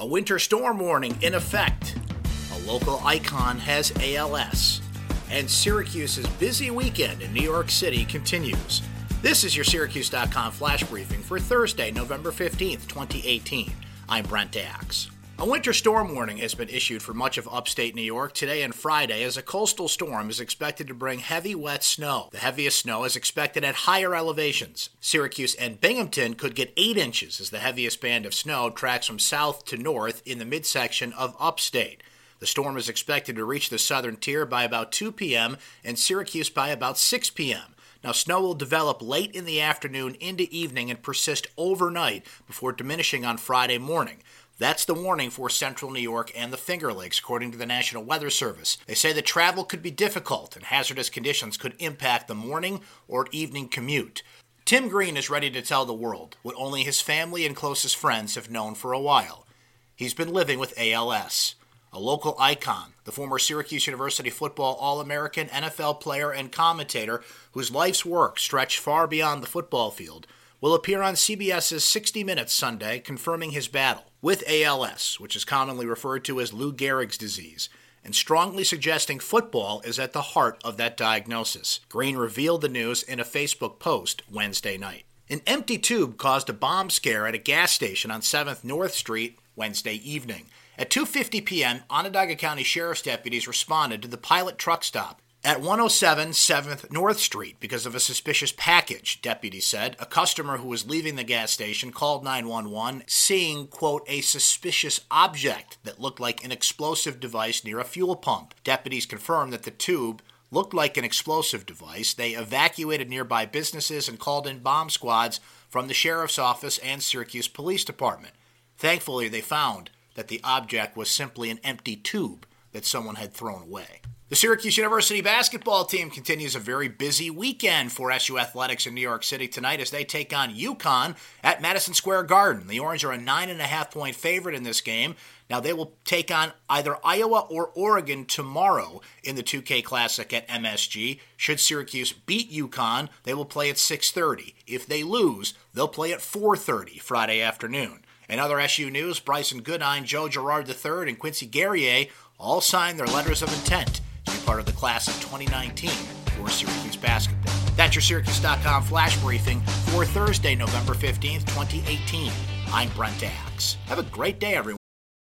A winter storm warning in effect. A local icon has ALS. And Syracuse's busy weekend in New York City continues. This is your Syracuse.com flash briefing for Thursday, November 15th, 2018. I'm Brent Axe. A winter storm warning has been issued for much of upstate New York today and Friday as a coastal storm is expected to bring heavy, wet snow. The heaviest snow is expected at higher elevations. Syracuse and Binghamton could get 8 inches as the heaviest band of snow tracks from south to north in the midsection of upstate. The storm is expected to reach the southern tier by about 2 p.m. and Syracuse by about 6 p.m. Now, snow will develop late in the afternoon into evening and persist overnight before diminishing on Friday morning. That's the warning for central New York and the Finger Lakes, according to the National Weather Service. They say that travel could be difficult and hazardous conditions could impact the morning or evening commute. Tim Green is ready to tell the world what only his family and closest friends have known for a while. He's been living with ALS. A local icon, the former Syracuse University football All American, NFL player, and commentator whose life's work stretched far beyond the football field, will appear on CBS's 60 Minutes Sunday confirming his battle with ALS, which is commonly referred to as Lou Gehrig's disease, and strongly suggesting football is at the heart of that diagnosis. Green revealed the news in a Facebook post Wednesday night. An empty tube caused a bomb scare at a gas station on 7th North Street Wednesday evening. At 2:50 p.m., Onondaga County Sheriff's deputies responded to the pilot truck stop at 107 7th North Street because of a suspicious package, deputies said. A customer who was leaving the gas station called 911 seeing, quote, a suspicious object that looked like an explosive device near a fuel pump. Deputies confirmed that the tube looked like an explosive device. They evacuated nearby businesses and called in bomb squads from the sheriff's office and Syracuse Police Department. Thankfully, they found that the object was simply an empty tube that someone had thrown away. The Syracuse University basketball team continues a very busy weekend for SU Athletics in New York City tonight as they take on UConn at Madison Square Garden. The Orange are a nine and a half point favorite in this game. Now they will take on either Iowa or Oregon tomorrow in the 2K Classic at MSG. Should Syracuse beat UConn, they will play at 6:30. If they lose, they'll play at 4:30 Friday afternoon. In other SU news, Brycen Goodine, Joe Girard III, and Quincy Guerrier all signed their letters of intent part of the class of 2019 for Syracuse basketball. That's your Syracuse.com flash briefing for Thursday, November 15th, 2018. I'm Brent Axe. Have a great day, everyone.